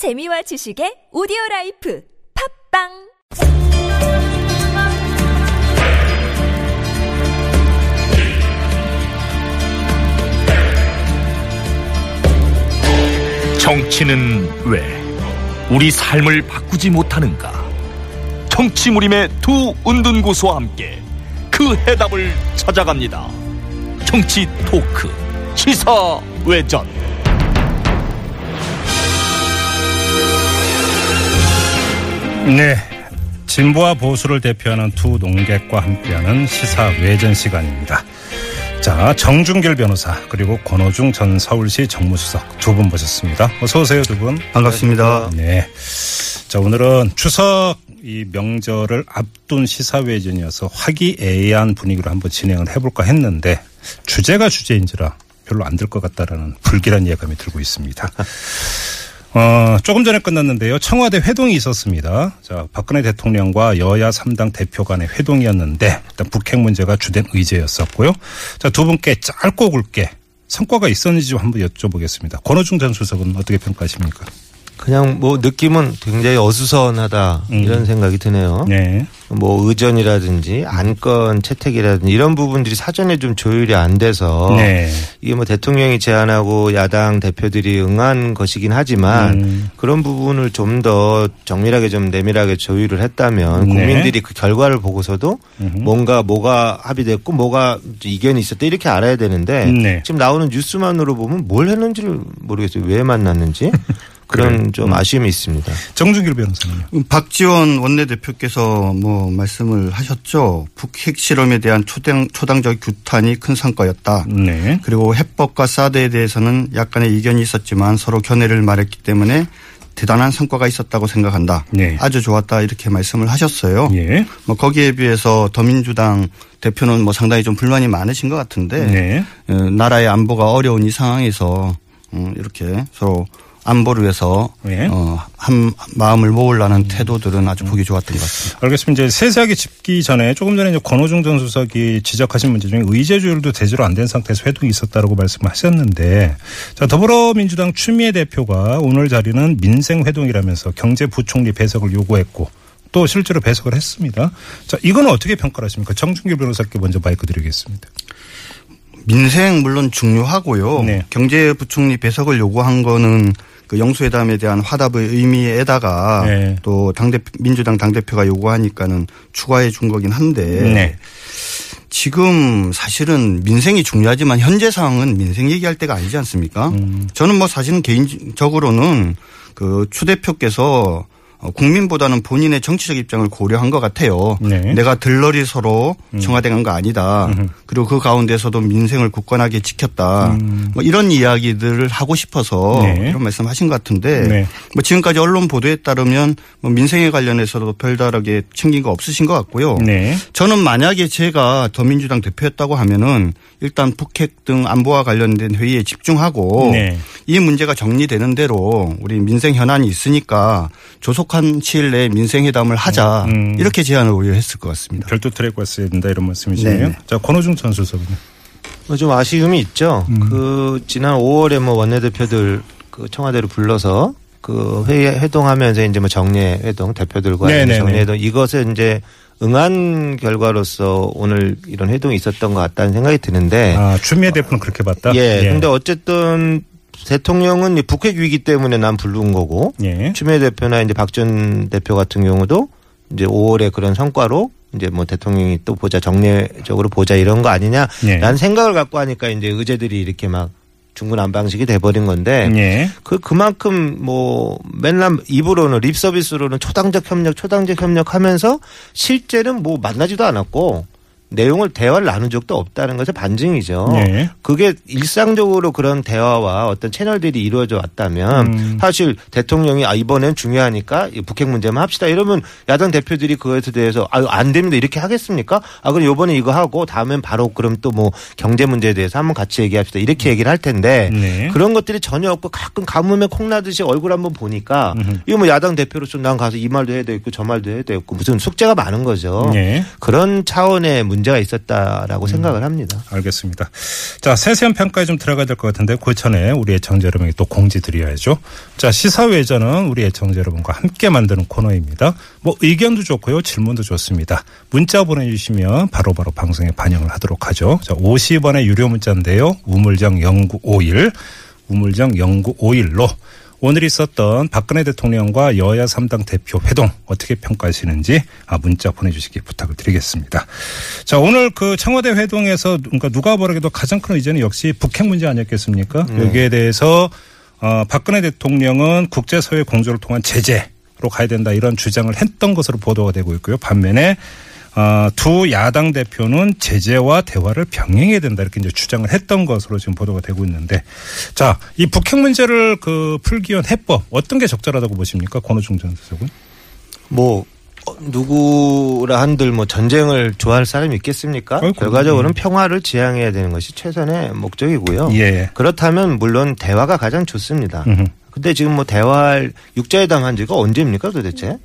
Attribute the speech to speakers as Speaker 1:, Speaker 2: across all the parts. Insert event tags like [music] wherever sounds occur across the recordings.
Speaker 1: 재미와 지식의 오디오 라이프 팟빵
Speaker 2: 정치는 왜 우리 삶을 바꾸지 못하는가? 정치 무림의 두 은둔 고수와 함께 그 해답을 찾아갑니다. 정치 토크 시사 외전.
Speaker 3: 네. 진보와 보수를 대표하는 두 농객과 함께하는 시사 외전 시간입니다. 자, 정준결 변호사 그리고 권호중 전 서울시 정무수석 두 분 모셨습니다. 어서 오세요, 두 분.
Speaker 4: 반갑습니다.
Speaker 3: 네. 자, 오늘은 추석 이 명절을 앞둔 시사회전이어서 화기애애한 분위기로 한번 진행을 해 볼까 했는데 주제가 주제인지라 별로 안 될 것 같다라는 불길한 예감이 들고 있습니다. 어, 조금 전에 끝났는데요. 청와대 회동이 있었습니다. 자, 박근혜 대통령과 여야 3당 대표 간의 회동이었는데 일단 북핵 문제가 주된 의제였었고요. 자, 두 분께 짧고 굵게 성과가 있었는지 좀 한번 여쭤보겠습니다. 권호중 전 수석은 어떻게 평가하십니까?
Speaker 4: 그냥 뭐 느낌은 굉장히 어수선하다 이런 생각이 드네요.
Speaker 3: 네.
Speaker 4: 뭐 의전이라든지 안건 채택이라든지 이런 부분들이 사전에 좀 조율이 안 돼서
Speaker 3: 네.
Speaker 4: 이게 뭐 대통령이 제안하고 야당 대표들이 응한 것이긴 하지만
Speaker 3: 음.
Speaker 4: 그런 부분을 좀 더 정밀하게 좀 내밀하게 조율을 했다면
Speaker 3: 네.
Speaker 4: 국민들이 그 결과를 보고서도 뭔가 뭐가 합의됐고 뭐가 이견이 있었다 이렇게 알아야 되는데
Speaker 3: 네.
Speaker 4: 지금 나오는 뉴스만으로 보면 뭘 했는지를 모르겠어요. 왜 만났는지 [laughs] 그런
Speaker 3: 그래요?
Speaker 4: 좀 아쉬움이 있습니다.
Speaker 3: 정준길 변호사는요.
Speaker 5: 박지원 원내대표께서 뭐 말씀을 하셨죠. 북핵 실험에 대한 초당, 초당적 규탄이 큰 성과였다.
Speaker 3: 네.
Speaker 5: 그리고 해법과 사드에 대해서는 약간의 이견이 있었지만 서로 견해를 말했기 때문에 대단한 성과가 있었다고 생각한다.
Speaker 3: 네.
Speaker 5: 아주 좋았다 이렇게 말씀을 하셨어요.
Speaker 3: 예.
Speaker 5: 뭐 거기에 비해서 더민주당 대표는 뭐 상당히 좀 불만이 많으신 것 같은데
Speaker 3: 네.
Speaker 5: 어, 나라의 안보가 어려운 이 상황에서 음, 이렇게 서로 안보를 위해서
Speaker 3: 네.
Speaker 5: 어, 한 마음을 모으려는 태도들은 아주 보기 좋았던 것 같습니다.
Speaker 3: 알겠습니다. 이제 세세하게 짚기 전에 조금 전에 이제 권호중 전 수석이 지적하신 문제 중에 의제 조율도 제대로 안 된 상태에서 회동이 있었다라고 말씀하셨는데 자 더불어민주당 추미애 대표가 오늘 자리는 민생 회동이라면서 경제부총리 배석을 요구했고 또 실제로 배석을 했습니다. 자 이거는 어떻게 평가를 하십니까? 정준길 변호사께 먼저 마이크 드리겠습니다.
Speaker 5: 민생 물론 중요하고요.
Speaker 3: 네.
Speaker 5: 경제부총리 배석을 요구한 거는 그 영수회담에 대한 화답의 의미에다가
Speaker 3: 네.
Speaker 5: 또 당대표 민주당 당대표가 요구하니까는 추가해 준 거긴 한데
Speaker 3: 네.
Speaker 5: 지금 사실은 민생이 중요하지만 현재 상황은 민생 얘기할 때가 아니지 않습니까?
Speaker 3: 음.
Speaker 5: 저는 뭐 사실은 개인적으로는 그 추 대표께서 어, 국민보다는 본인의 정치적 입장을 고려한 것 같아요.
Speaker 3: 네.
Speaker 5: 내가 들러리 서로 청와대 간 거 아니다. 그리고 그 가운데서도 민생을 굳건하게 지켰다. 뭐 이런 이야기들을 하고 싶어서
Speaker 3: 네.
Speaker 5: 이런 말씀하신 것 같은데
Speaker 3: 네.
Speaker 5: 뭐 지금까지 언론 보도에 따르면 뭐 민생에 관련해서도 별다르게 챙긴 거 없으신 것 같고요.
Speaker 3: 네.
Speaker 5: 저는 만약에 제가 더민주당 대표였다고 하면은 일단 북핵 등 안보와 관련된 회의에 집중하고
Speaker 3: 네.
Speaker 5: 이 문제가 정리되는 대로 우리 민생 현안이 있으니까 조속 한 시일 내에 민생회담을 하자
Speaker 3: 음.
Speaker 5: 이렇게 제안을 오히려 했을 것 같습니다.
Speaker 3: 별도 트랙 왔어야 된다 이런 말씀이시네요.
Speaker 5: 네.
Speaker 3: 자 권호중 전 수석은요.
Speaker 4: 뭐좀 아쉬움이 있죠. 그 지난 5월에 뭐 원내대표들 그 청와대로 불러서 그 회의 회동하면서 이제 뭐 정례 회동 대표들과
Speaker 3: 네네네.
Speaker 4: 정례 회동 이것에 이제 응한 결과로서 오늘 이런 회동이 있었던 것 같다는 생각이 드는데
Speaker 3: 아 추미애 대표는 그렇게 봤다.
Speaker 4: 예. 근데 어쨌든 대통령은 이 북핵 위기 때문에 난 부른 거고
Speaker 3: 예.
Speaker 4: 추미애 대표나 이제 박 전 대표 같은 경우도 이제 5월에 그런 성과로 이제 뭐 대통령이 또 보자 정례적으로 보자 이런 거 아니냐 라는
Speaker 3: 예.
Speaker 4: 생각을 갖고 하니까 이제 의제들이 이렇게 막 중구난방식이 돼버린 건데
Speaker 3: 예.
Speaker 4: 그 그만큼 뭐 맨날 입으로는 립 서비스로는 초당적 협력, 초당적 협력하면서 실제는 뭐 만나지도 않았고 내용을 대화를 나눈 적도 없다는 것의 반증이죠.
Speaker 3: 예.
Speaker 4: 그게 일상적으로 그런 대화와 어떤 채널들이 이루어져 왔다면
Speaker 3: 음.
Speaker 4: 사실 대통령이 아 이번엔 중요하니까 이 북핵 문제만 합시다 이러면 야당 대표들이 그것에 대해서 아유 안 됩니다 이렇게 하겠습니까? 아 그럼 요번에 이거 하고 다음엔 바로 그럼 또 뭐 경제 문제에 대해서 한번 같이 얘기합시다 이렇게 얘기를 할 텐데
Speaker 3: 네.
Speaker 4: 그런 것들이 전혀 없고 가끔 가뭄에 콩나듯이 얼굴 한번 보니까 이거 뭐 야당 대표로서 난 가서 이 말도 해야 되고 저 말도 해야 되고 무슨 숙제가 많은 거죠.
Speaker 3: 예.
Speaker 4: 그런 차원의 문제 가 있었다라고 생각을 합니다.
Speaker 3: 알겠습니다. 자, 세세한 평가에 좀 들어가야 될 것 같은데 그 전에 우리 애청자 여러분에게 또 공지 드려야죠. 자, 시사회전은 우리 애청자 여러분과 함께 만드는 코너입니다. 뭐 의견도 좋고요. 질문도 좋습니다. 문자 보내주시면 바로바로 방송에 반영을 하도록 하죠. 자, 50원의 유료 문자인데요. 우물정 0951, 우물정 0951로 오늘 있었던 박근혜 대통령과 여야 3당 대표 회동 어떻게 평가하시는지 아, 문자 보내주시기 부탁을 드리겠습니다. 자 오늘 그 청와대 회동에서 그러니까 누가 보라기도 가장 큰 의제는 역시 북핵 문제 아니었겠습니까? 여기에 대해서 어, 박근혜 대통령은 국제사회 공조를 통한 제재 로 가야 된다 이런 주장을 했던 것으로 보도가 되고 있고요. 반면에 어, 두 야당 대표는 제재와 대화를 병행해야 된다 이렇게 이제 주장을 했던 것으로 지금 보도가 되고 있는데 자, 이 북핵 문제를 그 풀기 위한 해법 어떤 게 적절하다고 보십니까? 권호중 전 수석은?
Speaker 4: 뭐 어, 누구라 한들 뭐 전쟁을 좋아할 사람이 있겠습니까?
Speaker 3: 아이고,
Speaker 4: 결과적으로는 평화를 지향해야 되는 것이 최선의 목적이고요.
Speaker 3: 예.
Speaker 4: 그렇다면 물론 대화가 가장 좋습니다.
Speaker 3: 음흠.
Speaker 4: 근데 지금 뭐 대화할 육자회담 한 지가 언제입니까 도대체?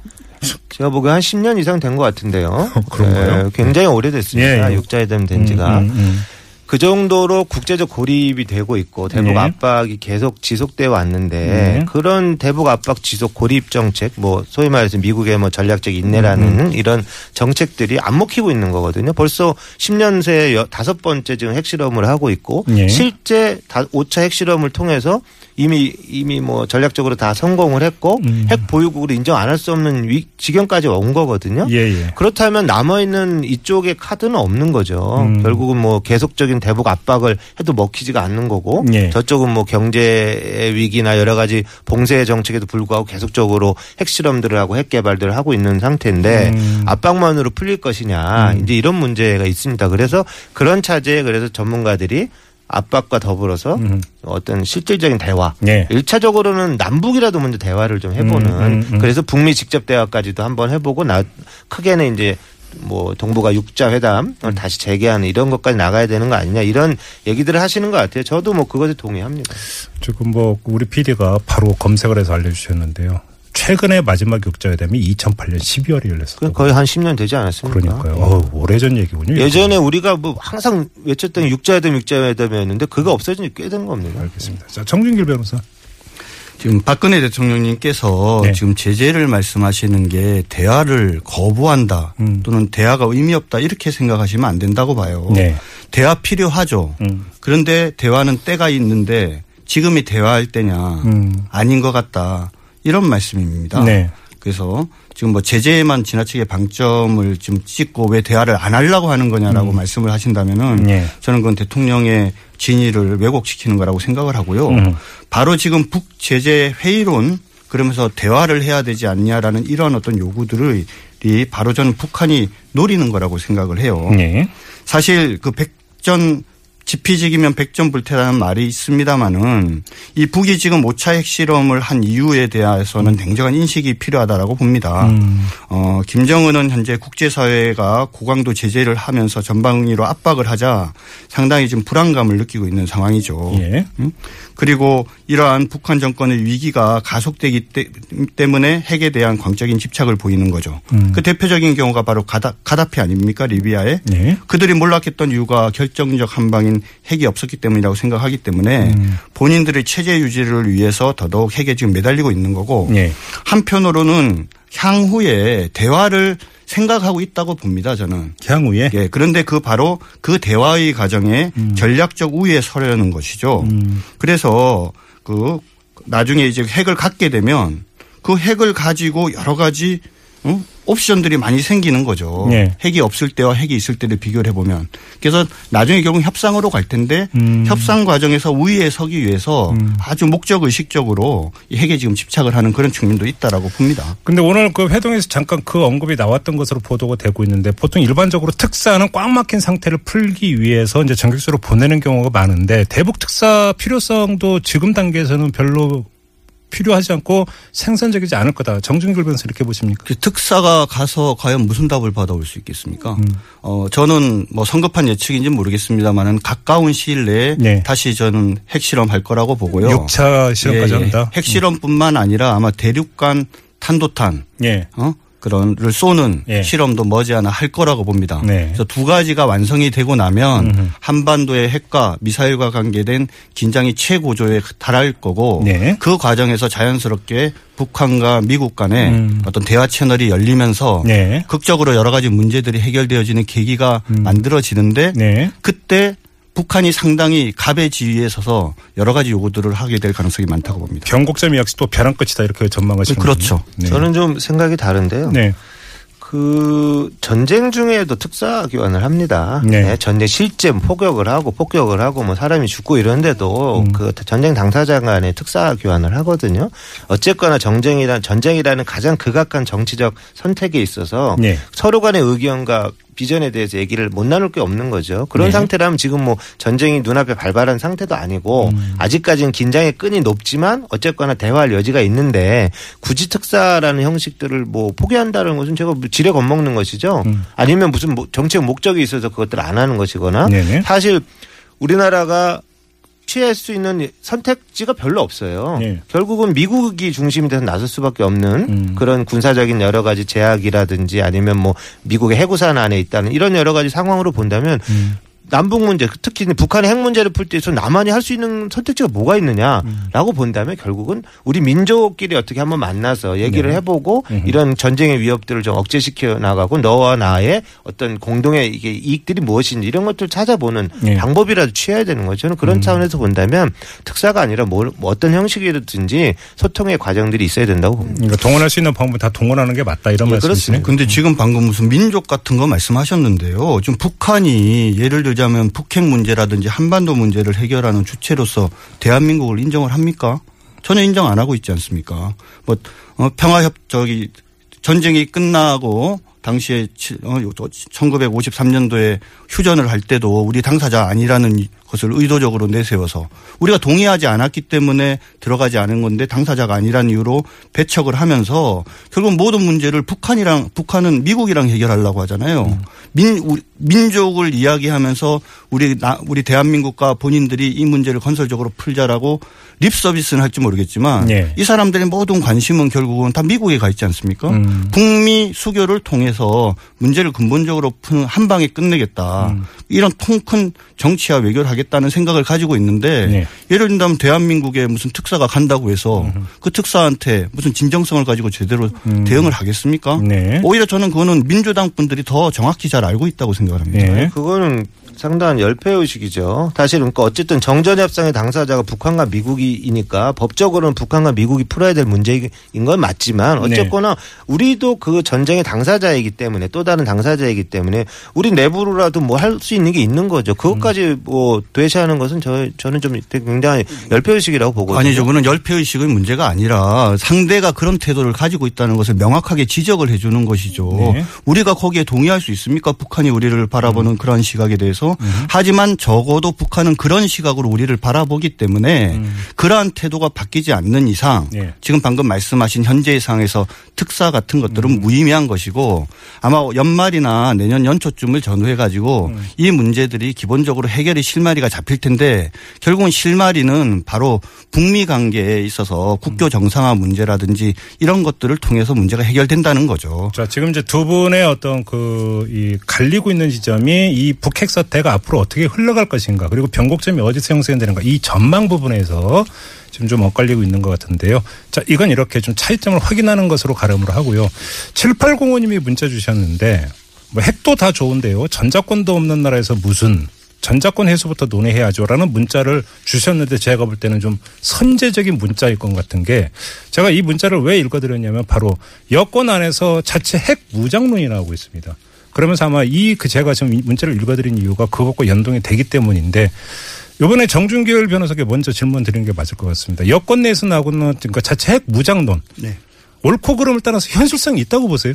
Speaker 4: 제가 보기에 한 10년 이상 된 것 같은데요. [laughs]
Speaker 3: 그런가요?
Speaker 4: 예, 굉장히 오래됐습니다.
Speaker 3: 예, 예.
Speaker 4: 육자회담 된 지가.
Speaker 3: 음, 음, 음.
Speaker 4: 그 정도로 국제적 고립이 되고 있고 대북
Speaker 3: 네.
Speaker 4: 압박이 계속 지속돼 왔는데
Speaker 3: 네.
Speaker 4: 그런 대북 압박 지속 고립 정책 뭐 소위 말해서 미국의 뭐 전략적 인내라는
Speaker 3: 음,
Speaker 4: 이런 정책들이 안 먹히고 있는 거거든요. 벌써 10년 새 여- 다섯 번째 지금 핵실험을 하고 있고
Speaker 3: 네.
Speaker 4: 실제 다 5차 핵실험을 통해서 이미 이미 뭐 전략적으로 다 성공을 했고
Speaker 3: 음.
Speaker 4: 핵 보유국으로 인정 안 할 수 없는 위, 지경까지 온 거거든요.
Speaker 3: 예, 예.
Speaker 4: 그렇다면 남아 있는 이쪽의 카드는 없는 거죠.
Speaker 3: 음.
Speaker 4: 결국은 뭐 계속적인 대북 압박을 해도 먹히지가 않는 거고
Speaker 3: 예.
Speaker 4: 저쪽은 뭐 경제 위기나 여러 가지 봉쇄 정책에도 불구하고 계속적으로 핵 실험들을 하고 핵 개발들을 하고 있는 상태인데
Speaker 3: 음.
Speaker 4: 압박만으로 풀릴 것이냐 이제 이런 문제가 있습니다. 그래서 그런 차제에 그래서 전문가들이 압박과 더불어서
Speaker 3: 음.
Speaker 4: 어떤 실질적인 대화.
Speaker 3: 예.
Speaker 4: 일차적으로는 남북이라도 먼저 대화를 좀 해보는.
Speaker 3: 음, 음, 음.
Speaker 4: 그래서 북미 직접 대화까지도 한번 해보고 나 크게는 이제 뭐 동북아 육자 회담을
Speaker 3: 음.
Speaker 4: 다시 재개하는 이런 것까지 나가야 되는 거 아니냐 이런 얘기들을 하시는 것 같아요. 저도 뭐 그것에 동의합니다.
Speaker 3: 지금 뭐 우리 PD가 바로 검색을 해서 알려주셨는데요. 최근에 마지막 육자회담이 2008년 12월에
Speaker 4: 그
Speaker 3: 열렸었다고.
Speaker 4: 거의 한 10년 되지 않았습니까?
Speaker 3: 그러니까요. 어, 오래전 얘기군요.
Speaker 4: 예전에 우리가 뭐 항상 외쳤던 육자회담 육자회담이었는데 그거 없어진 지 꽤 된 겁니다.
Speaker 3: 알겠습니다. 자, 정준길 변호사.
Speaker 5: 지금 박근혜 대통령님께서
Speaker 3: 네.
Speaker 5: 지금 제재를 말씀하시는 게 대화를 거부한다
Speaker 3: 음.
Speaker 5: 또는 대화가 의미 없다 이렇게 생각하시면 안 된다고 봐요.
Speaker 3: 네.
Speaker 5: 대화 필요하죠.
Speaker 3: 음.
Speaker 5: 그런데 대화는 때가 있는데 지금이 대화할 때냐
Speaker 3: 음.
Speaker 5: 아닌 것 같다 이런 말씀입니다.
Speaker 3: 네.
Speaker 5: 그래서 지금 뭐 제재에만 지나치게 방점을 좀 찍고 왜 대화를 안 하려고 하는 거냐라고 말씀을 하신다면은
Speaker 3: 네.
Speaker 5: 저는 그건 대통령의 진위를 왜곡시키는 거라고 생각을 하고요.
Speaker 3: 음.
Speaker 5: 바로 지금 북 제재 회의론 그러면서 대화를 해야 되지 않냐라는 이런 어떤 요구들을 이 바로 저는 북한이 노리는 거라고 생각을 해요.
Speaker 3: 네.
Speaker 5: 사실 그 백전 지피지기면 백전 불태라는 말이 있습니다마는 이 북이 지금 5차 핵실험을 한 이유에 대해서는 냉정한 인식이 필요하다라고 봅니다.
Speaker 3: 음.
Speaker 5: 어, 김정은은 현재 국제사회가 고강도 제재를 하면서 전방위로 압박을 하자 상당히 지금 불안감을 느끼고 있는 상황이죠.
Speaker 3: 예.
Speaker 5: 음? 그리고 이러한 북한 정권의 위기가 가속되기 때, 때문에 핵에 대한 광적인 집착을 보이는 거죠.
Speaker 3: 음.
Speaker 5: 그 대표적인 경우가 바로 가다, 가다피 아닙니까 리비아에
Speaker 3: 네.
Speaker 5: 그들이 몰락했던 이유가 결정적 한방인 핵이 없었기 때문이라고 생각하기 때문에
Speaker 3: 음.
Speaker 5: 본인들의 체제 유지를 위해서 더더욱 핵에 지금 매달리고 있는 거고
Speaker 3: 예.
Speaker 5: 한편으로는 향후에 대화를 생각하고 있다고 봅니다 저는.
Speaker 3: 향후에.
Speaker 5: 예, 그런데 그 바로 그 대화의 과정에 전략적 우위에 서려는 것이죠.
Speaker 3: 음.
Speaker 5: 그래서 그 나중에 이제 핵을 갖게 되면 그 핵을 가지고 여러 가지 어? 옵션들이 많이 생기는 거죠.
Speaker 3: 네.
Speaker 5: 핵이 없을 때와 핵이 있을 때를 비교를 해보면 그래서 나중에 결국 협상으로 갈 텐데
Speaker 3: 음.
Speaker 5: 협상 과정에서 우위에 서기 위해서 아주 목적 의식적으로 이 핵에 지금 집착을 하는 그런 측면도 있다라고 봅니다.
Speaker 3: 근데 오늘 그 회동에서 잠깐 그 언급이 나왔던 것으로 보도가 되고 있는데 보통 일반적으로 특사는 꽉 막힌 상태를 풀기 위해서 이제 전격수로 보내는 경우가 많은데 대북 특사 필요성도 지금 단계에서는 별로 필요하지 않고 생산적이지 않을 거다. 정준길 변호사 이렇게 보십니까?
Speaker 5: 그 특사가 가서 과연 무슨 답을 받아올 수 있겠습니까?
Speaker 3: 음.
Speaker 5: 어, 저는 뭐 성급한 예측인지 는 모르겠습니다만은 가까운 시일 내에
Speaker 3: 네.
Speaker 5: 다시 저는 핵실험 할 거라고 보고요.
Speaker 3: 6차 실험까지
Speaker 5: 예, 예.
Speaker 3: 한다.
Speaker 5: 핵실험뿐만 아니라 아마 대륙간 탄도탄,
Speaker 3: 예.
Speaker 5: 어? 그런를 쏘는
Speaker 3: 예.
Speaker 5: 실험도 머지않아 할 거라고 봅니다.
Speaker 3: 네.
Speaker 5: 그래서 두 가지가 완성이 되고 나면
Speaker 3: 음흠.
Speaker 5: 한반도의 핵과 미사일과 관계된 긴장이 최고조에 달할 거고
Speaker 3: 네.
Speaker 5: 그 과정에서 자연스럽게 북한과 미국 간에
Speaker 3: 음.
Speaker 5: 어떤 대화 채널이 열리면서
Speaker 3: 네.
Speaker 5: 극적으로 여러 가지 문제들이 해결되어지는 계기가 만들어지는데
Speaker 3: 네.
Speaker 5: 그때 북한이 상당히 갑의 지위에 서서 여러 가지 요구들을 하게 될 가능성이 많다고 봅니다.
Speaker 3: 변곡점이 역시 또 벼랑 끝이다 이렇게 전망하시는
Speaker 5: 그렇죠.
Speaker 3: 네.
Speaker 4: 저는 좀 생각이 다른데요.
Speaker 3: 네.
Speaker 4: 그 전쟁 중에도 특사 기관을 합니다.
Speaker 3: 네.
Speaker 4: 네, 전쟁 실제 폭격을 하고 폭격을 하고 뭐 사람이 죽고 이런데도
Speaker 3: 음.
Speaker 4: 그 전쟁 당사자 간에 특사 기관을 하거든요. 어쨌거나 정쟁이란 전쟁이라는 가장 극악한 정치적 선택에 있어서
Speaker 3: 네.
Speaker 4: 서로 간의 의견과 비전에 대해서 얘기를 못 나눌 게 없는 거죠. 그런
Speaker 3: 네.
Speaker 4: 상태라면 지금 뭐 전쟁이 눈앞에 발발한 상태도 아니고
Speaker 3: 음.
Speaker 4: 아직까지는 긴장의 끈이 높지만 어쨌거나 대화할 여지가 있는데 굳이 특사라는 형식들을 뭐 포기한다는 것은 제가 뭐 지레 겁먹는 것이죠.
Speaker 3: 음.
Speaker 4: 아니면 무슨 뭐 정책 목적이 있어서 그것들을 안 하는 것이거나
Speaker 3: 네네.
Speaker 4: 사실 우리나라가 취할 수 있는 선택지가 별로 없어요.
Speaker 3: 네.
Speaker 4: 결국은 미국이 중심이 돼서 나설 수밖에 없는
Speaker 3: 음.
Speaker 4: 그런 군사적인 여러 가지 제약이라든지 아니면 뭐 미국의 해구산 안에 있다는 이런 여러 가지 상황으로 본다면
Speaker 3: 음.
Speaker 4: 남북 문제 특히 북한의 핵 문제를 풀때 있어 남한이 할 수 있는 선택지가 뭐가 있느냐라고 본다면 결국은 우리 민족끼리 어떻게 한번 만나서 얘기를
Speaker 3: 네.
Speaker 4: 해보고
Speaker 3: 음흠.
Speaker 4: 이런 전쟁의 위협들을 좀 억제시켜 나가고 너와 나의 어떤 공동의 이게 이익들이 무엇인지 이런 것들을 찾아보는
Speaker 3: 네.
Speaker 4: 방법이라도 취해야 되는 거죠. 저는 그런 차원에서 본다면 특사가 아니라 뭐, 뭐 어떤 형식이든지 소통의 과정들이 있어야 된다고 봅니다.
Speaker 3: 그러니까 동원할 수 있는 방법 다 동원하는 게 맞다 이런
Speaker 4: 네,
Speaker 3: 말씀이시네요.
Speaker 5: 근데 지금 방금 무슨 민족 같은 거 말씀하셨는데요. 지금 북한이 예를 들 자면 북핵 문제라든지 한반도 문제를 해결하는 주체로서 대한민국을 인정을 합니까? 전혀 인정 안 하고 있지 않습니까? 뭐 어, 평화협 저기 전쟁이 끝나고 당시에 치- 어, 1953년도에 휴전을 할 때도 우리 당사자 아니라는 것을 의도적으로 내세워서 우리가 동의하지 않았기 때문에 들어가지 않은 건데 당사자가 아니라는 이유로 배척을 하면서 결국 모든 문제를 북한이랑 북한은 미국이랑 해결하려고 하잖아요. 민 우리- 민족을 이야기하면서 우리 나 우리 대한민국과 본인들이 이 문제를 건설적으로 풀자라고 립 서비스는 할지 모르겠지만
Speaker 3: 네.
Speaker 5: 이 사람들의 모든 관심은 결국은 다 미국에 가 있지 않습니까?
Speaker 3: 음.
Speaker 5: 북미 수교를 통해서 문제를 근본적으로 푸는 한 방에 끝내겠다.
Speaker 3: 음.
Speaker 5: 이런 통큰 정치와 외교를 하겠다 는 생각을 가지고 있는데
Speaker 3: 네.
Speaker 5: 예를 든다면 대한민국에 무슨 특사가 간다고 해서 그 특사한테 무슨 진정성을 가지고 제대로 대응을 하겠습니까?
Speaker 3: 음. 네.
Speaker 5: 오히려 저는 그거는 민주당 분들이 더 정확히 잘 알고 있다고 생각합니다.
Speaker 3: 네.
Speaker 4: 그거는 상당한 열패의식이죠. 사실은 그러니까 어쨌든 정전협상의 당사자가 북한과 미국이니까 법적으로는 북한과 미국이 풀어야 될 문제인 건 맞지만
Speaker 3: 네.
Speaker 4: 어쨌거나 우리도 그 전쟁의 당사자이기 때문에 또 다른 당사자이기 때문에 우리 내부로라도 뭐 할 수 있는 게 있는 거죠. 그것까지 뭐 도외시하는 것은 저 저는 좀 굉장히 열패의식이라고 보거든요.
Speaker 5: 아니죠. 그는 열패의식의 문제가 아니라 상대가 그런 태도를 가지고 있다는 것을 명확하게 지적을 해 주는 것이죠.
Speaker 3: 네.
Speaker 5: 우리가 거기에 동의할 수 있습니까? 북한이 우리를 바라보는
Speaker 3: 음.
Speaker 5: 그런 시각에 대해서. 하지만 적어도 북한은 그런 시각으로 우리를 바라보기 때문에 그러한 태도가 바뀌지 않는 이상
Speaker 3: 네.
Speaker 5: 지금 방금 말씀하신 현재의 상황에서 특사 같은 것들은
Speaker 3: 음.
Speaker 5: 무의미한 것이고 아마 연말이나 내년 연초쯤을 전후해 가지고
Speaker 3: 음.
Speaker 5: 이 문제들이 기본적으로 해결의 실마리가 잡힐 텐데 결국은 실마리는 바로 북미 관계에 있어서 국교 정상화 문제라든지 이런 것들을 통해서 문제가 해결된다는 거죠.
Speaker 3: 자, 지금 이제 두 분의 어떤 그, 이, 갈리고 있는 지점이 이 북핵 사태 가 앞으로 어떻게 흘러갈 것인가, 그리고 변곡점이 어디서 형성되는가, 이 전망 부분에서 지금 좀 엇갈리고 있는 것 같은데요. 자, 이건 이렇게 좀 차이점을 확인하는 것으로 가름을 하고요. 7805님이 문자 주셨는데, 뭐 핵도 다 좋은데요. 전자권도 없는 나라에서 무슨 전자권 해소부터 논의해야죠라는 문자를 주셨는데 제가 볼 때는 좀 선제적인 문자일 것 같은 게 제가 이 문자를 왜 읽어드렸냐면 바로 여권 안에서 자체 핵 무장론이 나오고 있습니다. 그러면서 아마 이 그 제가 지금 이 문자를 읽어드린 이유가 그것과 연동이 되기 때문인데 이번에 정준결 변호사께 먼저 질문 드리는 게 맞을 것 같습니다. 여권 내에서 나오는 그러니까 자체 핵 무장론
Speaker 5: 네.
Speaker 3: 옳고 그름을 따라서 현실성이 있다고 보세요?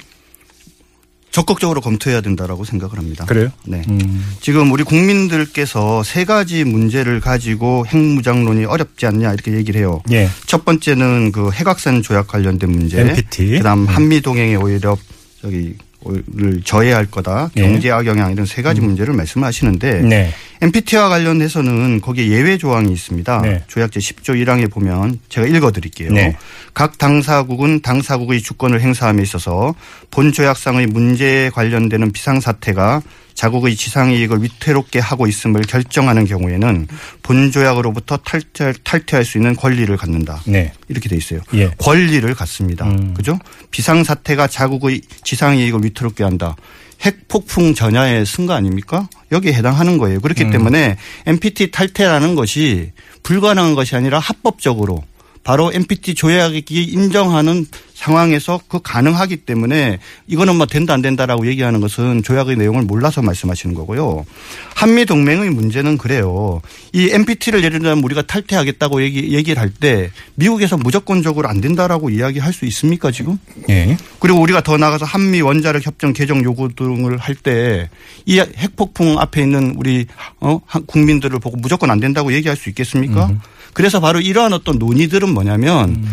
Speaker 5: 적극적으로 검토해야 된다라고 생각을 합니다.
Speaker 3: 그래요?
Speaker 5: 네.
Speaker 3: 음.
Speaker 5: 지금 우리 국민들께서 세 가지 문제를 가지고 핵무장론이 어렵지 않냐 이렇게 얘기를 해요.
Speaker 3: 예.
Speaker 5: 첫 번째는 그 핵확산 조약 관련된 문제.
Speaker 3: NPT.
Speaker 5: 그다음
Speaker 3: 음.
Speaker 5: 한미 동행에 오히려 저기 를 저해할 거다.
Speaker 3: 예.
Speaker 5: 경제 악영향 이런 세 가지 문제를 말씀하시는데
Speaker 3: 네.
Speaker 5: NPT와 관련해서는 거기에 예외 조항이 있습니다.
Speaker 3: 네.
Speaker 5: 조약제 10조 1항에 보면 제가 읽어드릴게요.
Speaker 3: 네.
Speaker 5: 각 당사국은 당사국의 주권을 행사함에 있어서 본 조약상의 문제에 관련되는 비상사태가 자국의 지상 이익을 위태롭게 하고 있음을 결정하는 경우에는 본 조약으로부터 탈퇴, 탈퇴할 수 있는 권리를 갖는다.
Speaker 3: 네.
Speaker 5: 이렇게 돼 있어요.
Speaker 3: 예.
Speaker 5: 권리를 갖습니다.
Speaker 3: 음.
Speaker 5: 그죠? 비상 사태가 자국의 지상 이익을 위태롭게 한다. 핵 폭풍 전야의 승가 아닙니까? 여기에 해당하는 거예요. 그렇기
Speaker 3: 음.
Speaker 5: 때문에 NPT 탈퇴라는 것이 불가능한 것이 아니라 합법적으로 바로 NPT 조약이 인정하는 상황에서 그 가능하기 때문에 이거는 뭐 된다 안 된다라고 얘기하는 것은 조약의 내용을 몰라서 말씀하시는 거고요. 한미 동맹의 문제는 그래요. 이 NPT를 예를 들면 우리가 탈퇴하겠다고 얘기, 얘기를 할 때 미국에서 무조건적으로 안 된다라고 이야기할 수 있습니까 지금?
Speaker 3: 예.
Speaker 5: 그리고 우리가 더 나가서 한미 원자력 협정 개정 요구 등을 할 때 이 핵폭풍 앞에 있는 우리 어 한- 국민들을 보고 무조건 안 된다고 얘기할 수 있겠습니까? 그래서 바로 이러한 어떤 논의들은 뭐냐면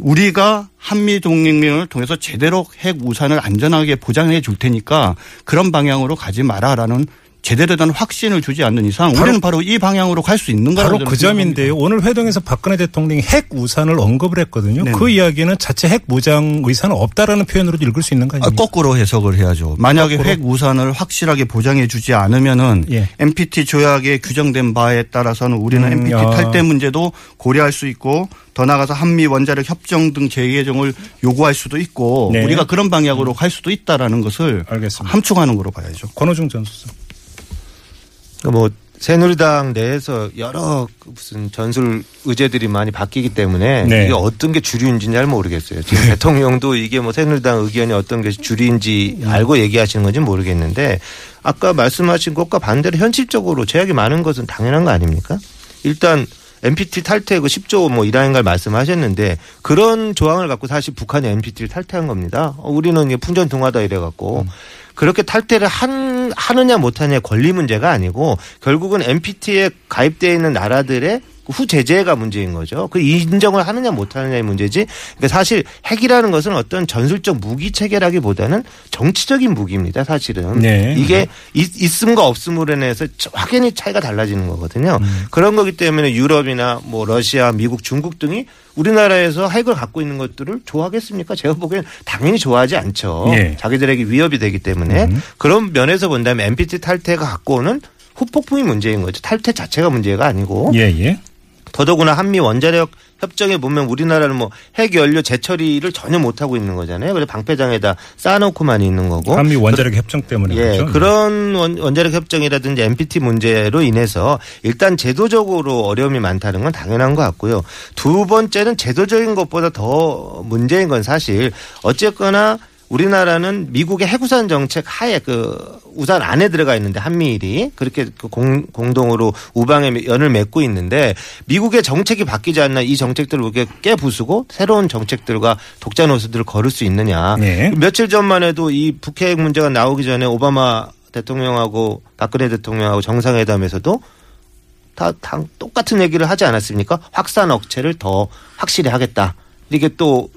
Speaker 5: 우리가 한미 동맹을 통해서 제대로 핵 우산을 안전하게 보장해 줄 테니까 그런 방향으로 가지 마라라는 제대로 된 확신을 주지 않는 이상 우리는 바로 이 방향으로 갈 수 있는 거라고
Speaker 3: 바로 그 점인데요. 오늘 회동에서 박근혜 대통령이 핵 우산을 언급을 했거든요.
Speaker 5: 네네.
Speaker 3: 그 이야기는 자체 핵 무장 의사는 없다라는 표현으로도 읽을 수 있는 거
Speaker 5: 아? 거꾸로 해석을 해야죠. 만약에
Speaker 3: 거꾸로?
Speaker 5: 핵 우산을 확실하게 보장해 주지 않으면은
Speaker 3: 예.
Speaker 5: NPT 조약에 규정된 바에 따라서는 우리는
Speaker 3: 음,
Speaker 5: NPT
Speaker 3: 야.
Speaker 5: 탈퇴 문제도 고려할 수 있고 더 나아가서 한미 원자력 협정 등 재개정을 요구할 수도 있고
Speaker 3: 네.
Speaker 5: 우리가 그런 방향으로 갈 수도 있다라는 것을
Speaker 3: 알겠습니다.
Speaker 5: 함축하는 거로 봐야죠.
Speaker 3: 권호중 전 수석.
Speaker 4: 뭐 새누리당 내에서 여러 그 무슨 전술 의제들이 많이 바뀌기 때문에
Speaker 3: 네.
Speaker 4: 이게 어떤 게 주류인지는 잘 모르겠어요. 지금 대통령도 이게 뭐 새누리당 의견이 어떤 게 주류인지 알고 얘기하시는 건지 모르겠는데 아까 말씀하신 것과 반대로 현실적으로 제약이 많은 것은 당연한 거 아닙니까? 일단 NPT 탈퇴 그 10조 뭐 이라는 걸 말씀하셨는데 그런 조항을 갖고 사실 북한이 NPT를 탈퇴한 겁니다. 어, 우리는 이게 풍전등화다 이래 갖고 그렇게 탈퇴를 한 하느냐 못하느냐 권리 문제가 아니고 결국은 NPT에 가입되어 있는 나라들의 후 제재가 문제인 거죠. 그 인정을 하느냐 못하느냐의 문제지. 그러니까 사실 핵이라는 것은 어떤 전술적 무기 체계라기보다는 정치적인 무기입니다. 사실은
Speaker 3: 네.
Speaker 4: 이게 있, 있음과 없음으로 인해서 확연히 차이가 달라지는 거거든요.
Speaker 3: 음.
Speaker 4: 그런 거기 때문에 유럽이나 뭐 러시아, 미국, 중국 등이 우리나라에서 핵을 갖고 있는 것들을 좋아하겠습니까? 제가 보기엔 당연히 좋아하지 않죠.
Speaker 3: 예.
Speaker 4: 자기들에게 위협이 되기 때문에 그런 면에서 본다면 NPT 탈퇴가 갖고 오는 후폭풍이 문제인 거죠. 탈퇴 자체가 문제가 아니고
Speaker 3: 예, 예.
Speaker 4: 더더구나 한미 원자력 협정에 보면 우리나라는 뭐 핵연료 재처리를 전혀 못 하고 있는 거잖아요. 그래서 방패장에다 쌓아놓고만 있는 거고.
Speaker 3: 한미 원자력 협정 때문에
Speaker 4: 예,
Speaker 3: 그렇죠.
Speaker 4: 그런 원- 원자력 협정이라든지 NPT 문제로 인해서 일단 제도적으로 어려움이 많다는 건 당연한 것 같고요. 두 번째는 제도적인 것보다 더 문제인 건 사실 어쨌거나 우리나라는 미국의 해구산 정책 하에 그 우산 안에 들어가 있는데 한미일이 그렇게 그 공, 공동으로 우방에 연을 맺고 있는데 미국의 정책이 바뀌지 않나 이 정책들을 이렇게 깨부수고 새로운 정책들과 독자 노선들을 걸을 수 있느냐.
Speaker 3: 네.
Speaker 4: 며칠 전만 해도 이 북핵 문제가 나오기 전에 오바마 대통령하고 박근혜 대통령하고 정상회담에서도 다, 다 똑같은 얘기를 하지 않았습니까? 확산 억제를 더 확실히 하겠다. 이게 또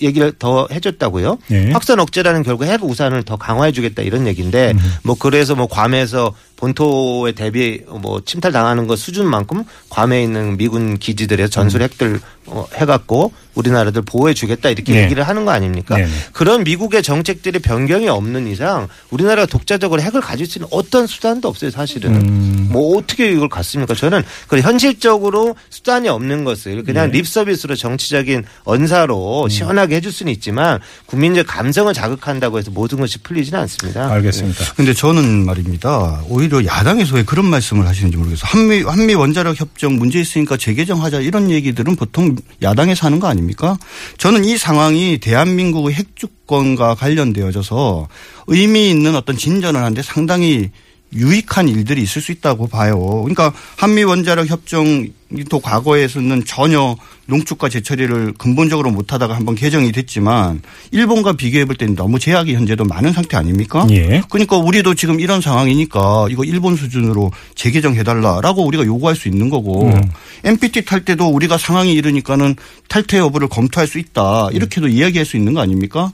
Speaker 4: 얘기를 더 해줬다고요.
Speaker 3: 네.
Speaker 4: 확산 억제라는 결국 핵 우산을 더 강화해주겠다 이런 얘기인데 뭐 그래서 뭐 괌에서 본토에 대비 뭐 침탈 당하는 것 수준만큼 괌에 있는 미군 기지들에서 전술 핵들 어, 해갖고 우리나라들 보호해주겠다 이렇게
Speaker 3: 네.
Speaker 4: 얘기를 하는 거 아닙니까?
Speaker 3: 네, 네.
Speaker 4: 그런 미국의 정책들이 변경이 없는 이상 우리나라가 독자적으로 핵을 가질 수 있는 어떤 수단도 없어요 사실은.
Speaker 3: 음.
Speaker 4: 뭐 어떻게 이걸 갖습니까? 저는 그 현실적으로 수단이 없는 것을 그냥
Speaker 3: 네.
Speaker 4: 립 서비스로 정치적인
Speaker 3: 음.
Speaker 4: 언사로 시원하게 해줄 수는 있지만 국민적 감성을 자극한다고 해서 모든 것이 풀리지는 않습니다.
Speaker 3: 알겠습니다.
Speaker 5: 근데 저는 말입니다. 오히려 야당에서 왜 그런 말씀을 하시는지 모르겠어요. 한미, 한미 원자력 협정 문제 있으니까 재개정하자 이런 얘기들은 보통 야당에서 하는 거 아닙니까? 저는 이 상황이 대한민국의 핵주권과 관련되어져서 의미 있는 어떤 진전을 하는데 상당히 유익한 일들이 있을 수 있다고 봐요. 그러니까 한미 원자력 협정도 과거에서는 전혀 농축과 재처리를 근본적으로 못하다가 한번 개정이 됐지만 일본과 비교해 볼 때는 너무 제약이 현재도 많은 상태 아닙니까?
Speaker 3: 예.
Speaker 5: 그러니까 우리도 지금 이런 상황이니까 이거 일본 수준으로 재개정해 달라라고 우리가 요구할 수 있는 거고
Speaker 3: 음.
Speaker 5: NPT 탈 때도 우리가 상황이 이르니까는 탈퇴 여부를 검토할 수 있다 이렇게도 이야기할 수 있는 거 아닙니까?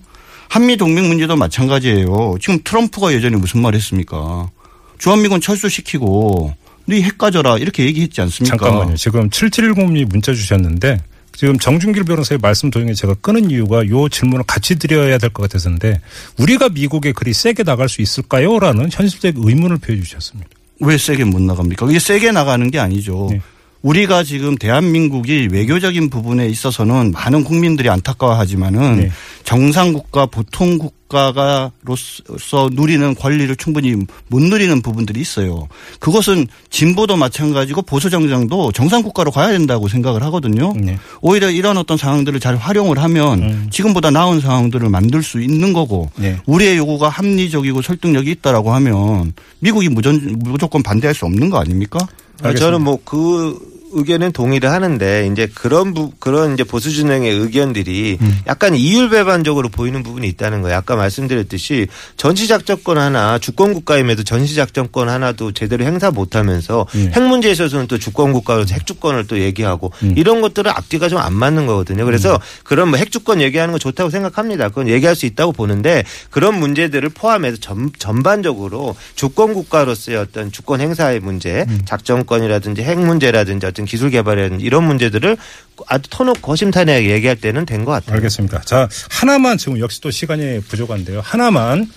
Speaker 5: 한미 동맹 문제도 마찬가지예요. 지금 트럼프가 예전에 무슨 말 했습니까? 주한미군 철수시키고 너핵 가져라 이렇게 얘기했지 않습니까?
Speaker 3: 잠깐만요. 지금 7710님이 문자 주셨는데 지금 정준길 변호사의 말씀 도중에 제가 끊은 이유가 요 질문을 같이 드려야 될 것 같아서인데 우리가 미국에 그리 세게 나갈 수 있을까요? 라는 현실적 의문을 표해 주셨습니다.
Speaker 5: 왜 세게 못 나갑니까? 이게 세게 나가는 게 아니죠.
Speaker 3: 네.
Speaker 5: 우리가 지금 대한민국이 외교적인 부분에 있어서는 많은 국민들이 안타까워하지만은
Speaker 3: 네.
Speaker 5: 정상국가 보통 국가가로서 누리는 권리를 충분히 못 누리는 부분들이 있어요. 그것은 진보도 마찬가지고 보수 정당도 정상국가로 가야 된다고 생각을 하거든요.
Speaker 3: 네.
Speaker 5: 오히려 이런 어떤 상황들을 잘 활용을 하면
Speaker 3: 음.
Speaker 5: 지금보다 나은 상황들을 만들 수 있는 거고
Speaker 3: 네.
Speaker 5: 우리의 요구가 합리적이고 설득력이 있다라고 하면 미국이 무조건 반대할 수 없는 거 아닙니까?
Speaker 4: 아, 저는 뭐 그 의견은 동의를 하는데 이제 그런 부, 그런 이제 보수 진영의 의견들이
Speaker 3: 음.
Speaker 4: 약간 이율배반적으로 보이는 부분이 있다는 거예요. 아까 말씀드렸듯이 전시작전권 하나 주권 국가임에도 전시작전권 하나도 제대로 행사 못하면서
Speaker 3: 예.
Speaker 4: 핵 문제에 있어서는 또 주권 국가로서 핵주권을 또 얘기하고
Speaker 3: 음.
Speaker 4: 이런 것들은 앞뒤가 좀 안 맞는 거거든요. 그래서 그런 뭐 핵주권 얘기하는 거 좋다고 생각합니다. 그건 얘기할 수 있다고 보는데 그런 문제들을 포함해서 전, 전반적으로 주권 국가로서의 어떤 주권 행사의 문제,
Speaker 3: 음.
Speaker 4: 작전권이라든지 핵 문제라든지 어떤 기술 개발이라든지 이런 문제들을 아주 터놓고 허심탄회하게 얘기할 때는 된 것 같아요.
Speaker 3: 알겠습니다. 자, 하나만 지금 역시 또 시간이 부족한데요. 하나만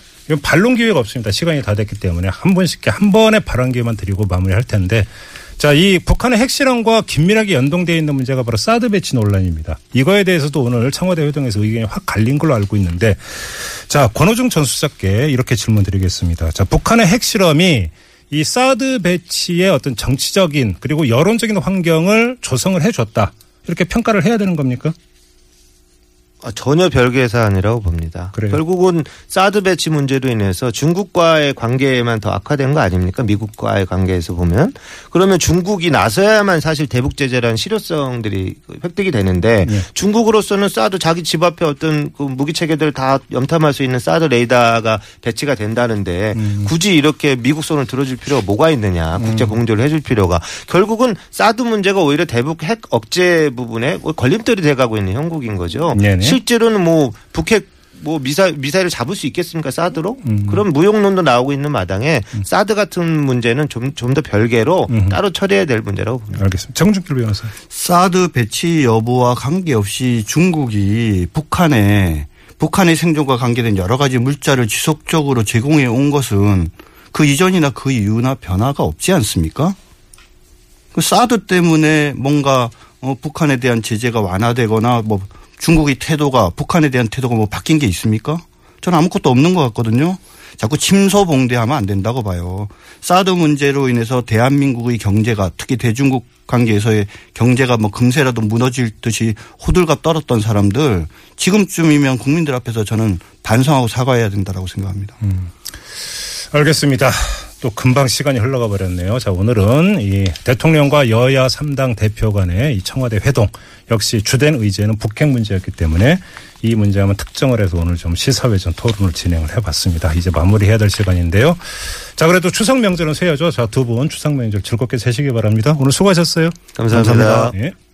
Speaker 3: 반론 기회가 없습니다. 시간이 다 됐기 때문에 한 번씩 한 번에 발언 기회만 드리고 마무리할 텐데 자, 이 북한의 핵실험과 긴밀하게 연동되어 있는 문제가 바로 사드 배치 논란입니다. 이거에 대해서도 오늘 청와대 회동에서 의견이 확 갈린 걸로 알고 있는데 자, 권호중 전 수석께 이렇게 질문 드리겠습니다. 자, 북한의 핵실험이 이 사드 배치의 어떤 정치적인 그리고 여론적인 환경을 조성을 해줬다. 이렇게 평가를 해야 되는 겁니까?
Speaker 4: 아, 전혀 별개의 사안이라고 봅니다.
Speaker 3: 그래요?
Speaker 4: 결국은 사드 배치 문제로 인해서 중국과의 관계만 더 악화된 거 아닙니까? 미국과의 관계에서 보면 그러면 중국이 나서야만 사실 대북 제재라는 실효성들이 획득이 되는데
Speaker 3: 예.
Speaker 4: 중국으로서는 사드 자기 집 앞에 어떤 그 무기 체계들 다 염탐할 수 있는 사드 레이더가 배치가 된다는데
Speaker 3: 음.
Speaker 4: 굳이 이렇게 미국 손을 들어줄 필요가 뭐가 있느냐? 국제 공조를 해줄 필요가 결국은 사드 문제가 오히려 대북 핵 억제 부분에 걸림돌이 돼가고 있는 형국인 거죠.
Speaker 3: 네네.
Speaker 4: 실제로는 뭐 북핵 뭐 미사 미사일을 잡을 수 있겠습니까 사드로?
Speaker 3: 음.
Speaker 4: 그런 무용론도 나오고 있는 마당에 사드 같은 문제는 좀 좀 더 별개로
Speaker 3: 음.
Speaker 4: 따로 처리해야 될 문제라고 봅니다.
Speaker 3: 알겠습니다. 정준길 변호사.
Speaker 5: 사드 배치 여부와 관계없이 중국이 북한에 북한의 생존과 관계된 여러 가지 물자를 지속적으로 제공해 온 것은 그 이전이나 그 이후나 변화가 없지 않습니까? 그 사드 때문에 뭔가 어, 북한에 대한 제재가 완화되거나 뭐 중국의 태도가 북한에 대한 태도가 뭐 바뀐 게 있습니까? 저는 아무것도 없는 것 같거든요. 자꾸 침소봉대하면 안 된다고 봐요. 사드 문제로 인해서 대한민국의 경제가 특히 대중국 관계에서의 경제가 뭐 금세라도 무너질 듯이 호들갑 떨었던 사람들 지금쯤이면 국민들 앞에서 저는 반성하고 사과해야 된다라고 생각합니다.
Speaker 3: 알겠습니다. 또 금방 시간이 흘러가 버렸네요. 자, 오늘은 이 대통령과 여야 3당 대표 간의 이 청와대 회동 역시 주된 의제는 북핵 문제였기 때문에 이 문제만 특정을 해서 오늘 좀 시사회전 토론을 진행을 해봤습니다. 이제 마무리해야 될 시간인데요. 자, 그래도 추석 명절은 세야죠. 자, 두 분 추석 명절 즐겁게 세시기 바랍니다. 오늘 수고하셨어요.
Speaker 4: 감사합니다.
Speaker 3: 예.